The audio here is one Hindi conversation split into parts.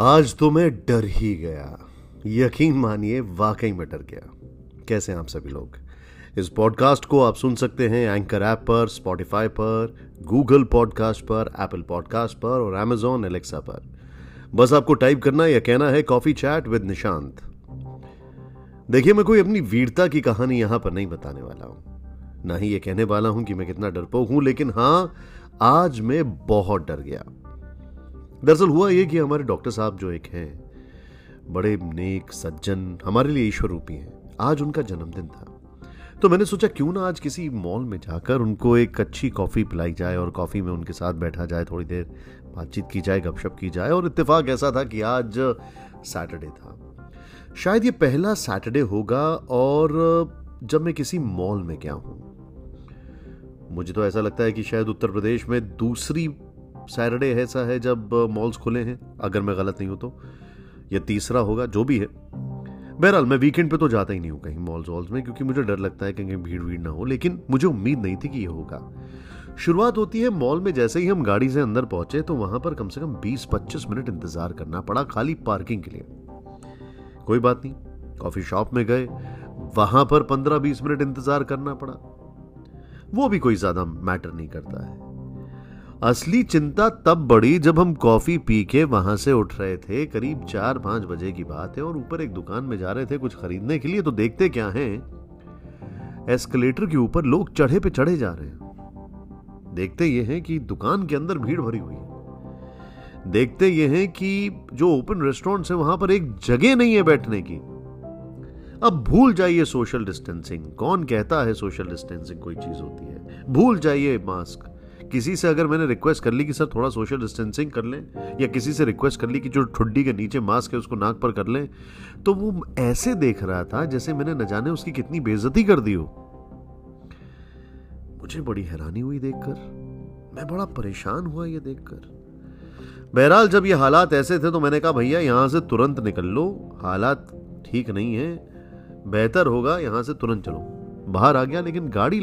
आज तो मैं डर ही गया। यकीन मानिए, वाकई में डर गया। कैसे आप सभी लोग? इस पॉडकास्ट को आप सुन सकते हैं एंकर ऐप पर स्पॉटिफाई पर गूगल पॉडकास्ट पर एप्पल पॉडकास्ट पर और एमेजॉन एलेक्सा पर। बस आपको टाइप करना या कहना है कॉफ़ी चैट विद निशांत देखिए, मैं कोई अपनी वीरता की कहानी यहाँ पर नहीं बताने वाला हूँ। ना ही ये कहने वाला हूँ कि मैं कितना डरपोक हूँ, लेकिन हाँ, आज मैं बहुत डर गया। दरअसल हुआ ये कि हमारे डॉक्टर साहब जो एक हैं, बड़े नेक, सज्जन, हमारे लिए ईश्वर रूपी हैं। आज उनका जन्मदिन था। तो मैंने सोचा, क्यों ना आज किसी मॉल में जाकर उनको एक अच्छी कॉफ़ी पिलाई जाए और कॉफ़ी में उनके साथ बैठा जाए, थोड़ी देर बातचीत की जाए, गपशप की जाए और इत्तेफाक ऐसा था कि आज सैटरडे था। शायद ये पहला सैटरडे होगा और जब मैं किसी मॉल में गया हूँ। मुझे तो ऐसा लगता है कि शायद उत्तर प्रदेश में दूसरी सैटरडे ऐसा है जब मॉल्स खुले हैं, अगर मैं गलत नहीं हूँ तो। या तीसरा होगा, जो भी है। बहरहाल, मैं वीकेंड पे तो जाता ही नहीं हूँ कहीं मॉल्स वॉल्स में, क्योंकि मुझे डर लगता है कि कहीं भीड़ भीड़ ना हो, लेकिन मुझे उम्मीद नहीं थी कि ये होगा। शुरुआत होती है मॉल में, जैसे ही हम गाड़ी से अंदर पहुँचे तो वहाँ पर कम से कम 20-25 मिनट इंतज़ार करना पड़ा खाली पार्किंग के लिए। कोई बात नहीं कॉफ़ी शॉप में गए, वहाँ पर 15-20 मिनट इंतज़ार करना पड़ा। वो भी कोई ज़्यादा मैटर नहीं करता है। असली चिंता तब बढ़ी जब हम कॉफ़ी पी के वहाँ से उठ रहे थे। करीब चार पाँच बजे की बात है और ऊपर एक दुकान में जा रहे थे कुछ खरीदने के लिए तो देखते क्या हैं। एस्केलेटर के ऊपर लोग चढ़े पे चढ़े जा रहे हैं। देखते ये हैं कि दुकान के अंदर भीड़ भरी हुई है। देखते ये हैं कि जो ओपन रेस्टोरेंट है, वहाँ पर एक जगह नहीं है बैठने की। अब भूल जाइए सोशल डिस्टेंसिंग। कौन कहता है सोशल डिस्टेंसिंग कोई चीज़ होती है? भूल जाइए मास्क। किसी से अगर मैंने रिक्वेस्ट कर ली कि सर थोड़ा सोशल डिस्टेंसिंग कर लें, या किसी से रिक्वेस्ट कर ली कि जो ठुड्डी के नीचे मास्क है, उसको नाक पर कर लें तो वो ऐसे देख रहा था जैसे मैंने न जाने उसकी कितनी बेइज्जती कर दी हो। मुझे बड़ी हैरानी हुई देखकर। मैं बड़ा परेशान हुआ ये देखकर। बहरहाल, जब ये हालात ऐसे थे तो मैंने कहा, भैया, यहाँ से तुरंत निकल लो। हालात ठीक नहीं है। बेहतर होगा यहाँ से तुरंत चलो। बाहर आ गया, लेकिन गाड़ी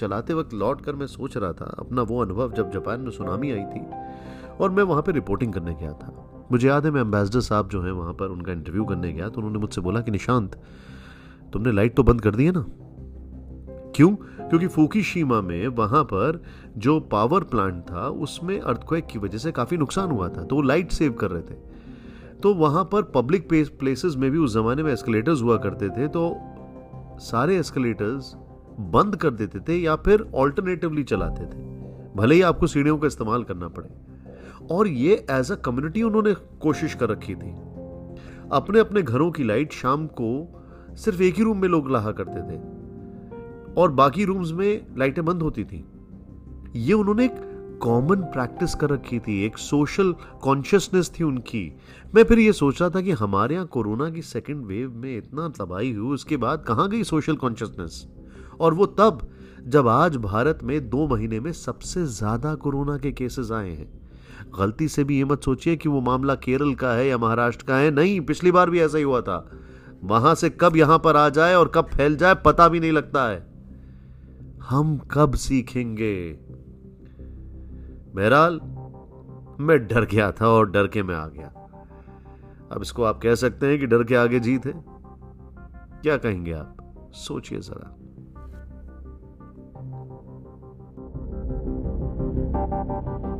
चलाते वक्त लौट कर मैं सोच रहा था, अपना वो अनुभव जब जापान में सुनामी आई थी और मैं वहाँ पर रिपोर्टिंग करने गया था। मुझे याद है मैं एम्बेसडर साहब जो है वहाँ पर उनका इंटरव्यू करने गया तो उन्होंने मुझसे बोला कि निशांत, तुमने लाइट तो बंद कर दी है ना? क्यों? क्योंकि फूकीशीमा में वहाँ पर जो पावर प्लांट था, उसमें अर्थक्वेक की वजह से काफ़ी नुकसान हुआ था तो वो लाइट सेव कर रहे थे। तो वहाँ पर पब्लिक प्लेसेस में भी उस जमाने में एस्केलेटर्स हुआ करते थे तो सारे एस्केलेटर्स बंद कर देते थे या फिर ऑल्टरनेटिवली चलाते थे। भले ही आपको सीढ़ियों का इस्तेमाल करना पड़े। और ये एज अ कम्युनिटी उन्होंने कोशिश कर रखी थी। अपने अपने घरों की लाइट शाम को सिर्फ़ एक ही रूम में लोग लाहा करते थे। और बाकी रूम्स में लाइटें बंद होती थी। ये उन्होंने एक कॉमन प्रैक्टिस कर रखी थी, एक सोशल कॉन्शियसनेस थी उनकी। मैं फिर ये सोच रहा था कि हमारे यहाँ कोरोना की सेकेंड वेव में इतना तबाही हुई, उसके बाद कहाँ गई सोशल कॉन्शियसनेस और वो तब, जब आज भारत में दो महीने में सबसे ज़्यादा कोरोना के केसेस आए हैं। गलती से भी ये मत सोचिए कि वो मामला केरल का है या महाराष्ट्र का है। नहीं, पिछली बार भी ऐसा ही हुआ था। वहाँ से कब यहाँ पर आ जाए और कब फैल जाए, पता भी नहीं लगता है। हम कब सीखेंगे? बहरहाल, मैं डर गया था और डर के मैं आ गया। अब इसको आप कह सकते हैं कि डर के आगे जीत है। क्या कहेंगे आप? सोचिए जरा। Thank you.